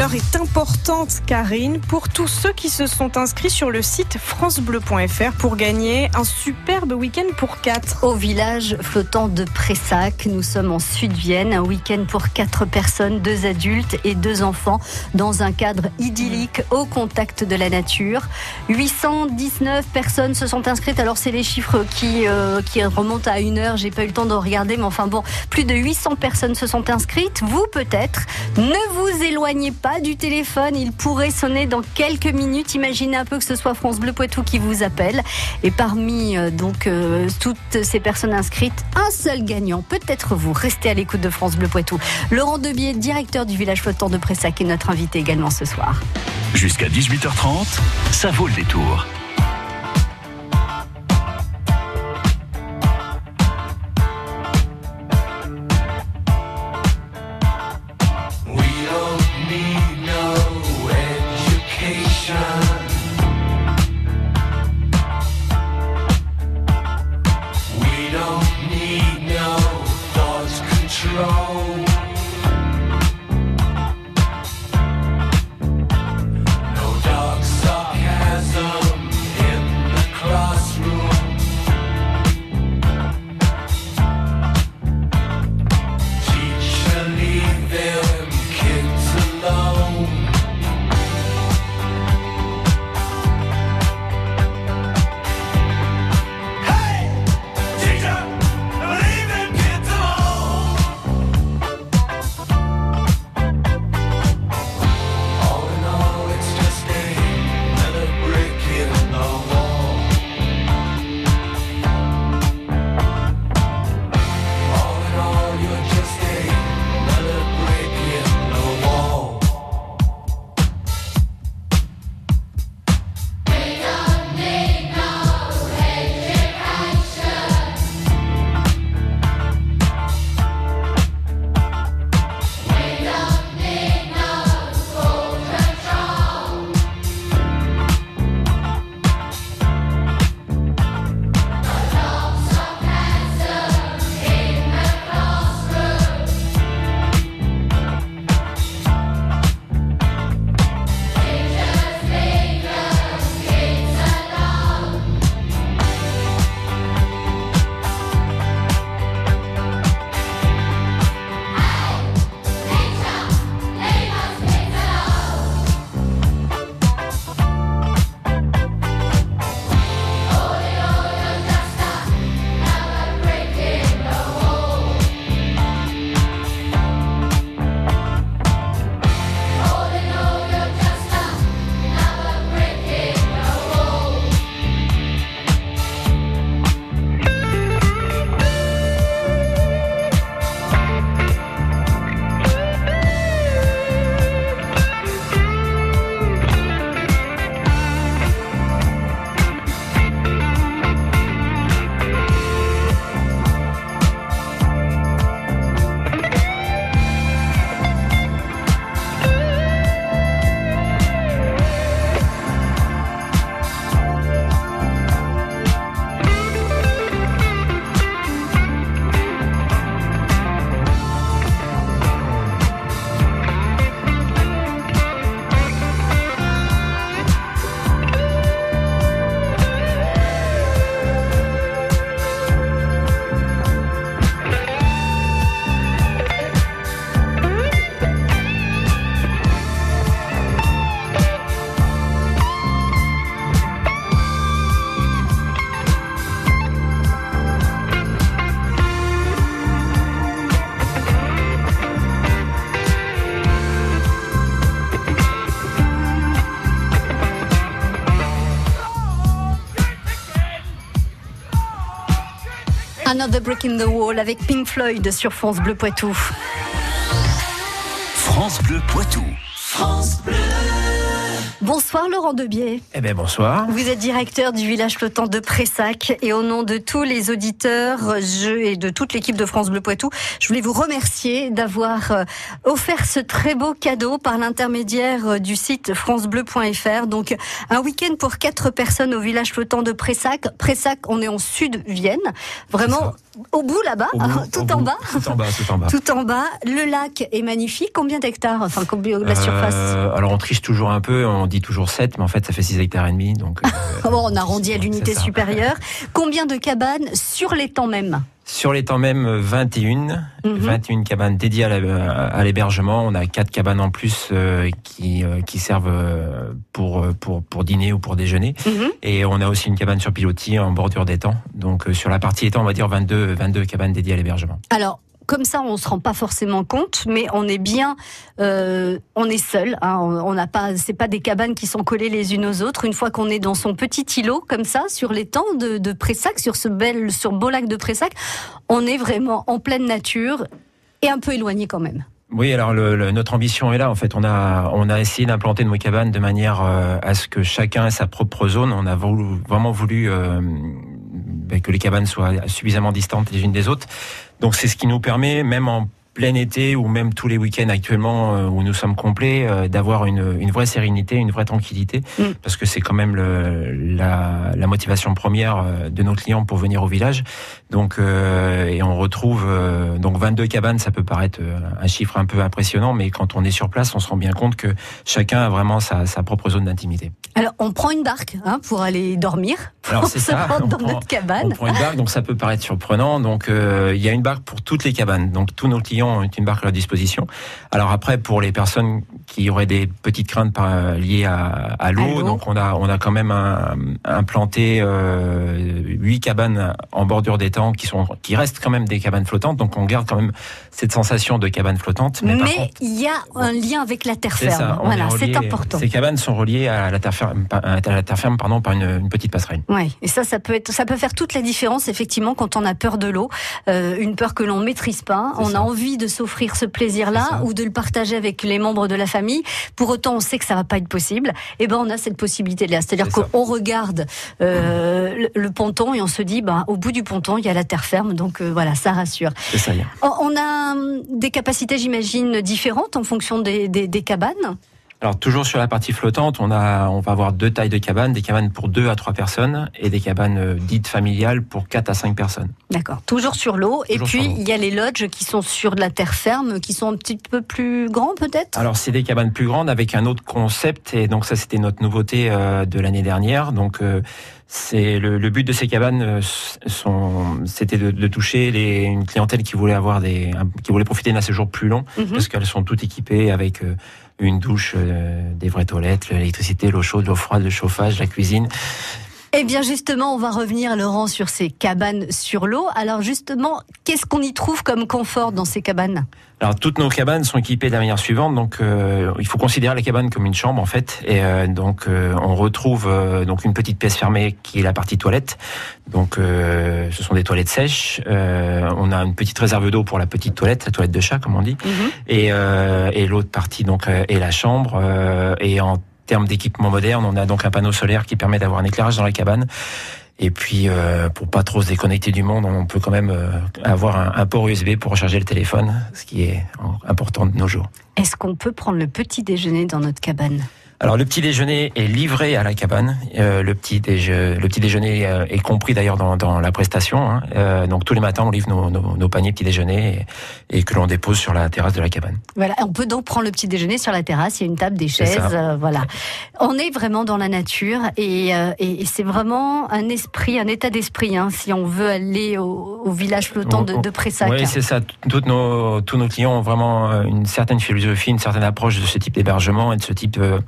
L'heure est importante, Karine, pour tous ceux qui se sont inscrits sur le site francebleu.fr pour gagner un superbe week-end pour quatre. Au village flottant de Pressac, nous sommes en Sud-Vienne, un week-end pour quatre personnes, deux adultes et deux enfants, dans un cadre idyllique au contact de la nature. 819 personnes se sont inscrites. Alors c'est les chiffres qui, euh, qui remontent à une heure. J'ai pas eu le temps de regarder, mais enfin bon, plus de 800 personnes se sont inscrites. Vous peut-être. Ne vous éloignez pas du téléphone. Il pourrait sonner dans quelques minutes. Imaginez un peu que ce soit France Bleu Poitou qui vous appelle. Et parmi euh, donc euh, toutes ces personnes inscrites, un seul gagnant, peut-être vous. Restez à l'écoute de France Bleu Poitou. Laurent Debier, directeur du village flottant de Pressac, est notre invité également ce soir. Jusqu'à 18h30, ça vaut le détour. Another Brick in the Wall avec Pink Floyd sur France Bleu Poitou. France Bleu Poitou. France Bleu. Bonsoir Laurent Debier. Eh bien bonsoir. Vous êtes directeur du village flottant de Pressac et au nom de tous les auditeurs et de toute l'équipe de France Bleu Poitou, je voulais vous remercier d'avoir euh, offert ce très beau cadeau par l'intermédiaire euh, du site francebleu.fr. Donc un week-end pour quatre personnes au village flottant de Pressac. Pressac, on est en Sud-Vienne. Vraiment Au bout là-bas, tout en bas. Tout en bas, tout en bas. Le lac est magnifique. Combien d'hectares Enfin, combien la surface euh, Alors on triche toujours un peu, on dit toujours 7, mais en fait ça fait 6 hectares et demi. Donc, euh, on arrondit à l'unité supérieure. Combien de cabanes sur les temps même? Sur les temps même, 21, 21 mhm. cabanes dédiées à l'hébergement. On a quatre cabanes en plus euh, qui, euh, qui servent euh, pour, pour, pour dîner ou pour déjeuner. Mhm. Et on a aussi une cabane sur pilotis en bordure d'étang. Donc sur la partie étang, on va dire 22, 22 cabanes dédiées à l'hébergement. Alors, comme ça, on se rend pas forcément compte, mais on est bien, euh, on est seul. Hein, on n'a pas, c'est pas des cabanes qui sont collées les unes aux autres. Une fois qu'on est dans son petit îlot comme ça, sur temps de, de Pressac, sur ce bel, sur beau lac de Pressac, on est vraiment en pleine nature et un peu éloigné quand même. Oui, alors notre ambition est là. En fait, on a on a essayé d'implanter nos cabanes de manière euh, à ce que chacun ait sa propre zone. On a vraiment voulu euh, ben, que les cabanes soient suffisamment distantes les unes des autres. Donc c'est ce qui nous permet, même en plein été ou même tous les week-ends actuellement euh, où nous sommes complets, euh, d'avoir une, une, vraie sérénité, une vraie tranquillité, mm. parce que c'est quand même le, la, la, motivation première euh, de nos clients pour venir au village. Donc et on retrouve donc 22 cabanes, ça peut paraître un chiffre un peu impressionnant, mais quand on est sur place, on se rend bien compte que chacun a vraiment sa, sa propre zone d'intimité. Alors on prend une barque hein, pour aller dormir. Alors c'est ça. On dans prend, notre cabane. On prend une barque, donc ça peut paraître surprenant. Donc il y a une barque pour toutes les cabanes, donc tous nos clients ont une barque à leur disposition. Alors après, pour les personnes qui auraient des petites craintes liées à, l'eau, donc on a on a quand même un, implanté euh, huit cabanes en bordure d'étang qui sont qui restent quand même des cabanes flottantes. Donc on garde quand même cette sensation de cabane flottante. Mais il y a un lien avec la terre ferme. voilà, c'est important. Ces cabanes sont reliées à la terre ferme, à la terre ferme pardon, par une, petite passerelle. Ouais, et ça, ça peut être, ça peut faire toute la différence effectivement quand on a peur de l'eau, euh, une peur que l'on maîtrise pas. On a envie de s'offrir ce plaisir-là ou de le partager avec les membres de la famille. Pour autant, on sait que ça va pas être possible. Et eh ben, on a cette possibilité-là. C'est-à-dire qu'on regarde euh, le, ponton et on se dit, ben, au bout du ponton, il y a la terre ferme. Donc euh, voilà, ça rassure. Ça, on a hum, des capacités, j'imagine, différentes en fonction des, des, des cabanes. Alors toujours sur la partie flottante, on a, on va avoir deux tailles de cabanes, des cabanes pour deux à trois personnes et des cabanes euh, dites familiales pour quatre à cinq personnes. D'accord. Toujours sur l'eau. Et puis il y a les lodges qui sont sur de la terre ferme, qui sont un petit peu plus grands peut-être? Alors c'est des cabanes plus grandes avec un autre concept et donc ça c'était notre nouveauté euh, de l'année dernière. Donc euh, c'est le, but de ces cabanes, c'était de, toucher les, une clientèle qui voulait avoir des, qui voulait profiter d'un séjour plus long, mhm. parce qu'elles sont toutes équipées avec une douche, euh, des vraies toilettes, l'électricité, l'eau chaude, l'eau froide, le chauffage, la cuisine. Eh bien justement, on va revenir, Laurent, sur ces cabanes sur l'eau. Alors justement, qu'est-ce qu'on y trouve comme confort dans ces cabanes? Alors toutes nos cabanes sont équipées de la manière suivante. Donc euh, il faut considérer la cabane comme une chambre en fait. Et euh, donc euh, on retrouve donc une petite pièce fermée qui est la partie toilette. Donc ce sont des toilettes sèches. on a une petite réserve d'eau pour la petite toilette, la toilette de chat comme on dit. Mhm. Et, et l'autre partie donc est la chambre. et en termes d'équipement moderne, on a donc un panneau solaire qui permet d'avoir un éclairage dans la cabane. Et puis, euh, pour pas trop se déconnecter du monde, on peut quand même euh, avoir un, un, port USB pour recharger le téléphone, ce qui est important de nos jours. Est-ce qu'on peut prendre le petit déjeuner dans notre cabane? Alors le petit déjeuner est livré à la cabane. Euh, le petit le petit déjeuner euh, est compris d'ailleurs dans, dans, la prestation. Hein. Euh, donc tous les matins on livre nos, nos, nos paniers petit déjeuner et, que l'on dépose sur la terrasse de la cabane. Voilà, on peut donc prendre le petit déjeuner sur la terrasse. Il y a une table, des chaises, voilà. On est vraiment dans la nature et, et, c'est vraiment un esprit, un état d'esprit. Hein, si on veut aller au, au village flottant de, de Pressac. Oui, c'est ça. Toutes nos, tous nos clients ont vraiment une certaine philosophie, une certaine approche de ce type d'hébergement et de ce type de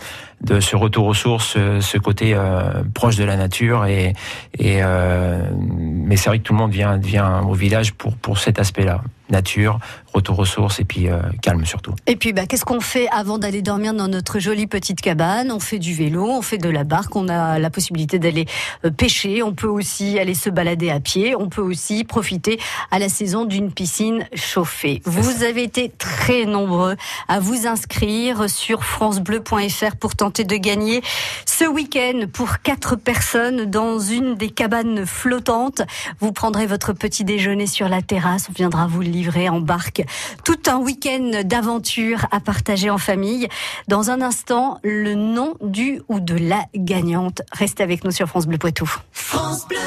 ce retour aux sources, ce côté euh, proche de la nature. Et, et euh, mais c'est vrai que tout le monde vient, vient au village pour, pour cet aspect-là nature, retour aux sources et puis euh, calme surtout. Et puis bah, qu'est-ce qu'on fait avant d'aller dormir dans notre jolie petite cabane? On fait du vélo, on fait de la barque, on a la possibilité d'aller euh, pêcher, on peut aussi aller se balader à pied, on peut aussi profiter à la saison d'une piscine chauffée. Vous avez été très nombreux à vous inscrire sur francebleu.fr pour tenter de gagner ce week-end pour quatre personnes dans une des cabanes flottantes. Vous prendrez votre petit déjeuner sur la terrasse, on viendra vous le livrer en barque. Tout un week-end d'aventure à partager en famille. Dans un instant, le nom du ou de la gagnante. Restez avec nous sur France Bleu Poitou. France Bleu,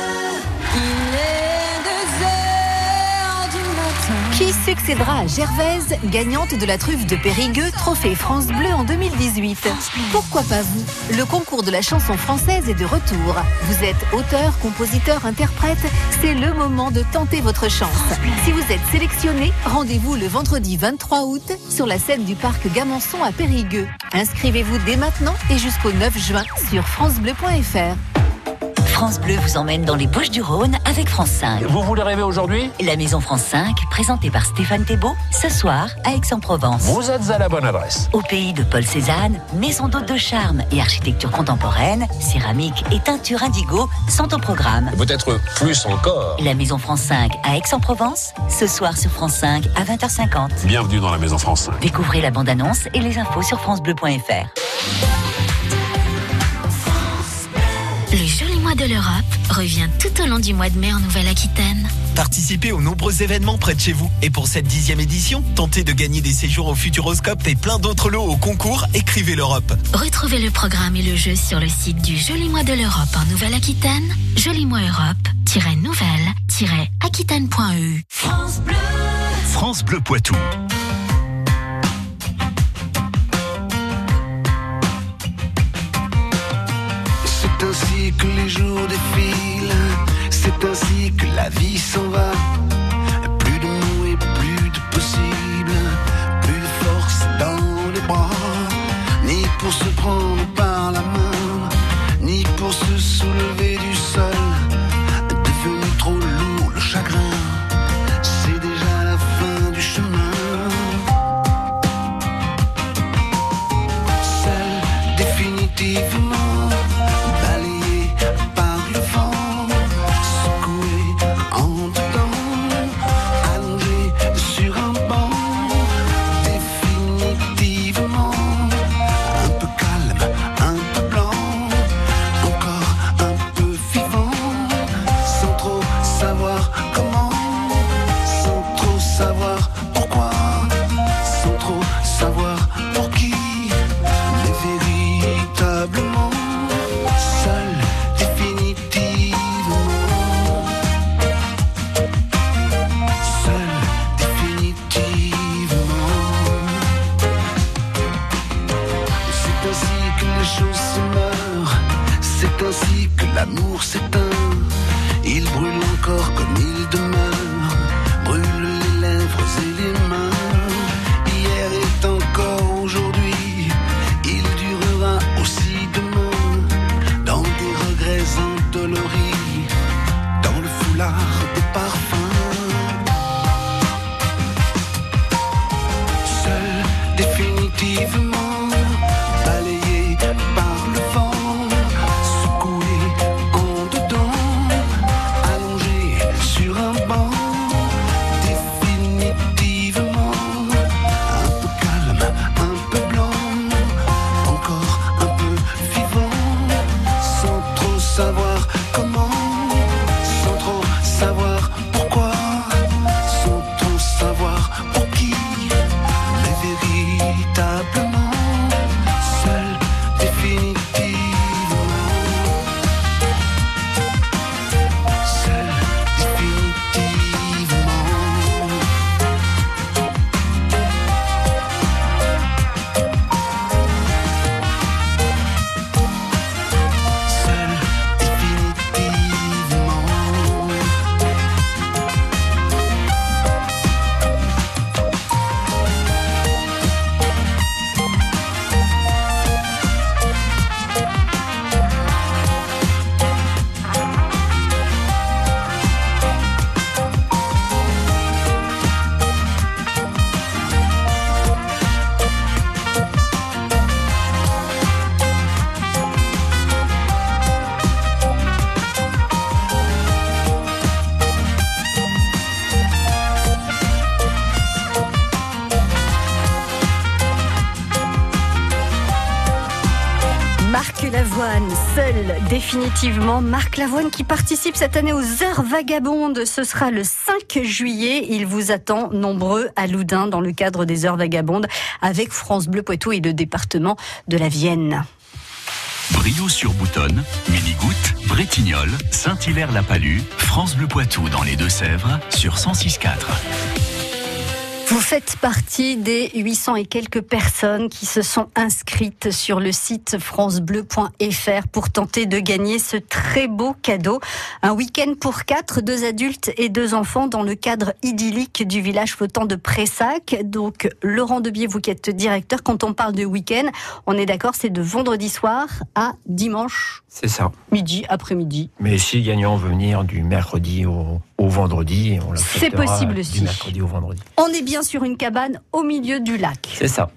succédera à Gervaise, gagnante de la truffe de Périgueux, trophée France Bleu en 2018. Pourquoi pas vous? Le concours de la chanson française est de retour. Vous êtes auteur, compositeur, interprète, c'est le moment de tenter votre chance. Si vous êtes sélectionné, rendez-vous le vendredi 23 août sur la scène du parc Gamançon à Périgueux. Inscrivez-vous dès maintenant et jusqu'au 9 juin sur francebleu.fr. France Bleu vous emmène dans les Bouches du Rhône avec France 5. Vous voulez rêver aujourd'hui? La Maison France 5, présentée par Stéphane Thébault, ce soir à Aix-en-Provence. Vous êtes à la bonne adresse. Au pays de Paul Cézanne, maison d'hôte de charme et architecture contemporaine, céramique et teinture indigo sont au programme. Peut-être plus encore. La Maison France 5 à Aix-en-Provence, ce soir sur France 5 à 20h50. Bienvenue dans la Maison France 5. Découvrez la bande-annonce et les infos sur francebleu.fr. Le joli mois de l'Europe revient tout au long du mois de mai en Nouvelle-Aquitaine. Participez aux nombreux événements près de chez vous. Et pour cette dixième édition, tentez de gagner des séjours au Futuroscope et plein d'autres lots au concours Écrivez l'Europe. Retrouvez le programme et le jeu sur le site du Joli mois de l'Europe en Nouvelle-Aquitaine, jolimoiseurope-nouvelle-aquitaine.eu. France Bleu. France Bleu Poitou. Ainsi que les jours défilent, c'est ainsi que la vie s'en va. Comment, sans trop savoir définitivement. Marc Lavoine qui participe cette année aux Heures Vagabondes. Ce sera le 5 juillet. Il vous attend nombreux à Loudun dans le cadre des Heures Vagabondes avec France Bleu Poitou et le département de la Vienne. Brio-sur-Boutonne, Minigoutte, Bretignolles, Saint-Hilaire-la-Palue, France Bleu Poitou dans les Deux-Sèvres sur 106.4. Vous faites partie des 800 et quelques personnes qui se sont inscrites sur le site francebleu.fr pour tenter de gagner ce très beau cadeau. Un week-end pour quatre, deux adultes et deux enfants dans le cadre idyllique du village flottant de Pressac. Donc, Laurent Debier, vous qui êtes directeur, quand on parle de week-end, on est d'accord, c'est de vendredi soir à dimanche C'est ça. midi, après-midi. Mais si le gagnant veut venir du mercredi au, au vendredi, on C'est possible Du aussi. mercredi au vendredi. On est bien sur une cabane au milieu du lac. C'est ça.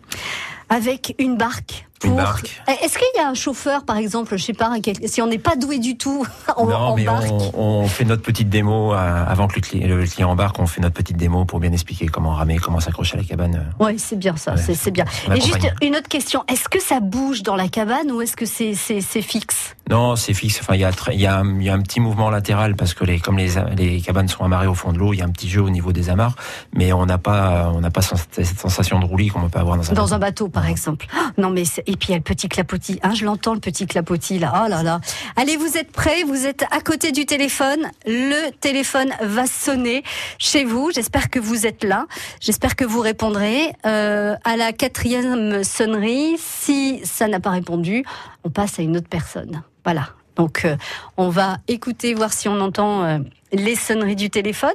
avec une barque. Une Pour... barque. Eh, Est-ce qu'il y a un chauffeur, par exemple, je sais pas, si on n'est pas doué du tout en, non, en mais barque on, on fait notre petite démo euh, avant que le client, le client embarque. On fait notre petite démo pour bien expliquer comment ramer, comment s'accrocher à la cabane. Oui, c'est bien ça, Ouais. c'est bien. Et juste une autre question, est-ce que ça bouge dans la cabane ou est-ce que c'est fixe? Non, c'est fixe. Enfin, il y a, y, un- il y a un petit mouvement latéral parce que les, comme les, les cabanes sont amarrées au fond de l'eau, il y a un petit jeu au niveau des amarres, mais on n'a pas, on n'a pas sens- cette sensation de roulis qu'on peut avoir dans un. Dans bateau. un bateau, par exemple. Ah, Non, mais et puis il y a le petit clapotis. Hein, je l'entends, le petit clapotis là. Oh là là. Allez, vous êtes prêts? Vous êtes à côté du téléphone. Le téléphone va sonner chez vous. J'espère que vous êtes là. J'espère que vous répondrez Euh, à la quatrième sonnerie. Si ça n'a pas répondu, on passe à une autre personne. Voilà. Donc, euh, on va écouter, voir si on entend euh, les sonneries du téléphone.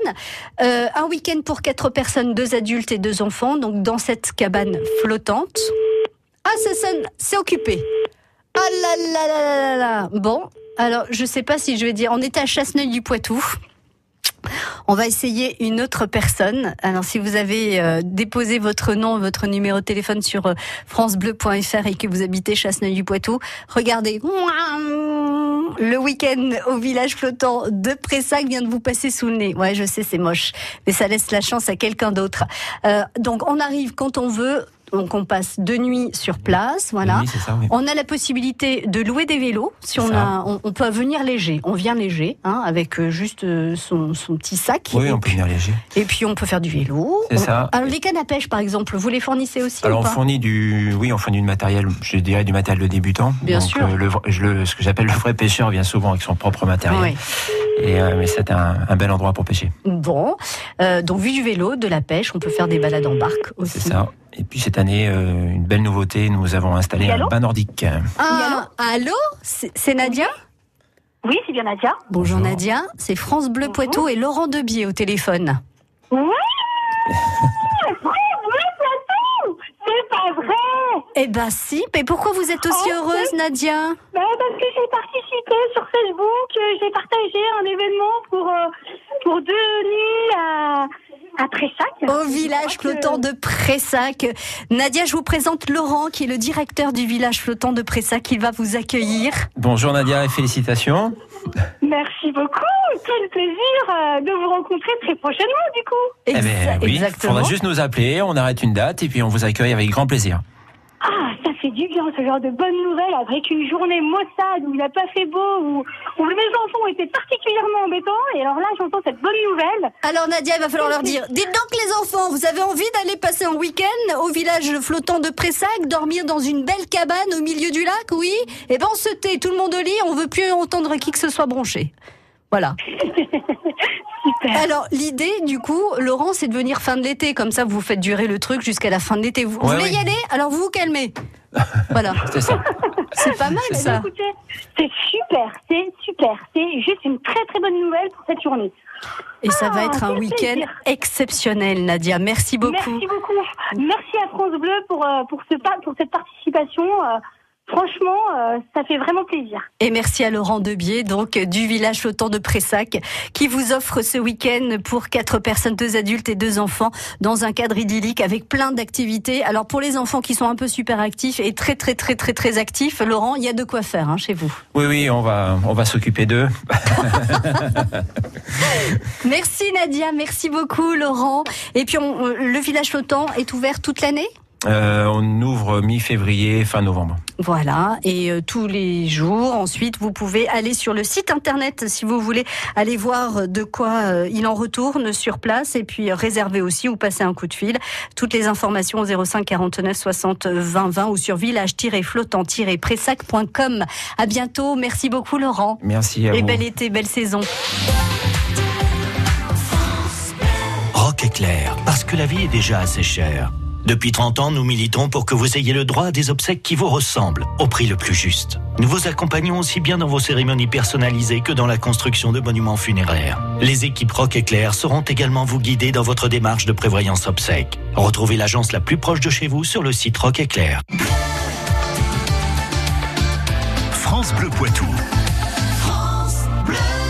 Euh, un week-end pour quatre personnes, deux adultes et deux enfants, donc dans cette cabane flottante. Ah, ça sonne, c'est occupé. Ah là là là là là là. Bon, alors je sais pas si je vais dire. On était à Chasseneuil du Poitou. On va essayer une autre personne. Alors, si vous avez euh, déposé votre nom, votre numéro de téléphone sur euh, francebleu.fr et que vous habitez Chasseneuil-du-Poitou, regardez. Le week-end au village flottant de Pressac vient de vous passer sous le nez. Ouais, je sais, c'est moche, mais ça laisse la chance à quelqu'un d'autre. Euh, donc, on arrive quand on veut. Donc, on passe deux nuits sur place. Voilà. Oui, ça. oui. On a la possibilité de louer des vélos. Si on a, on, on peut venir léger. On vient léger, hein, avec euh, juste euh, son, son petit sac. Oui, on peut venir léger. et puis on peut faire du vélo. C'est ça. Alors les cannes à pêche, par exemple, vous les fournissez aussi Alors ou on fournit du, oui, on fournit du matériel, je dirais du matériel de débutant. Bien Donc, sûr. euh, le, ce que j'appelle le vrai pêcheur vient souvent avec son propre matériel. Oui. Et euh, mais c'est un, un bel endroit pour pêcher. Bon, euh, donc vu du vélo, de la pêche, on peut faire des balades en barque aussi. C'est ça. Et puis cette année, euh, une belle nouveauté, nous avons installé un bain nordique. Ah, allô C'est c'est Nadia Oui, c'est bien Nadia. Bonjour, Nadia, c'est France Bleu Poitou et Laurent Debier au téléphone. Oui C'est pas vrai Eh ben si, mais pourquoi vous êtes aussi Oh, heureuse, Nadia Ben, Parce que j'ai participé sur Facebook, euh, j'ai partagé un événement pour, euh, pour deux nuits à, à Pressac. Au village flottant de Pressac. Nadia, je vous présente Laurent, qui est le directeur du village flottant de Pressac. Il va vous accueillir. Bonjour Nadia et félicitations. Merci beaucoup, quel plaisir euh, de vous rencontrer très prochainement du coup. Eh ben, oui, exactement. faudra juste nous appeler, on arrête une date et puis on vous accueille avec grand plaisir. Ah, ça fait du bien ce genre de bonnes nouvelles après qu'une journée maussade où il n'a pas fait beau, où, où mes enfants étaient particulièrement embêtants. Et alors là, j'entends cette bonne nouvelle. Alors Nadia, il va falloir leur dire, dites donc les enfants, vous avez envie d'aller passer un week-end au village flottant de Pressac, dormir dans une belle cabane au milieu du lac, oui? Eh ben on se tait, tout le monde au lit, on veut plus entendre qui que ce soit bronché. Voilà. Alors l'idée, du coup, Laurent, c'est de venir fin de l'été, comme ça vous faites durer le truc jusqu'à la fin de l'été. Vous, Ouais, voulez y aller? Alors vous vous calmez. Voilà. C'est ça. C'est pas mal ça. c'est super, c'est super. C'est juste une très très bonne nouvelle pour cette journée. Et ça va Ah, être un week-end exceptionnel, Nadia. Merci beaucoup. Merci beaucoup. Merci à France Bleu pour, euh, pour, ce, pa- pour cette participation. Franchement, euh, ça fait vraiment plaisir. Et merci à Laurent Debier, donc du village flottant de Pressac, qui vous offre ce week-end pour quatre personnes, deux adultes et deux enfants, dans un cadre idyllique avec plein d'activités. Alors pour les enfants qui sont un peu super actifs et très très très très très actifs, Laurent, il y a de quoi faire hein, chez vous. Oui, oui, on va, on va s'occuper d'eux. Merci Nadia, merci beaucoup Laurent. Et puis on- euh, le village flottant est ouvert toute l'année? Euh, on ouvre mi-février, fin novembre. Voilà, et euh, tous les jours, ensuite, vous pouvez aller sur le site internet si vous voulez aller voir de quoi euh, il en retourne sur place et puis réserver aussi ou passer un coup de fil. Toutes les informations au 05 49 60 20 20 ou sur village-flottant-pressac.com. À bientôt, merci beaucoup Laurent. Merci à Et vous. bel été, belle saison. Rock Éclair, parce que la vie est déjà assez chère. Depuis 30 ans, nous militons pour que vous ayez le droit à des obsèques qui vous ressemblent, au prix le plus juste. Nous vous accompagnons aussi bien dans vos cérémonies personnalisées que dans la construction de monuments funéraires. Les équipes Rock Éclair seront également vous guider dans votre démarche de prévoyance obsèques. Retrouvez l'agence la plus proche de chez vous sur le site Rock Éclair. France Bleu Poitou.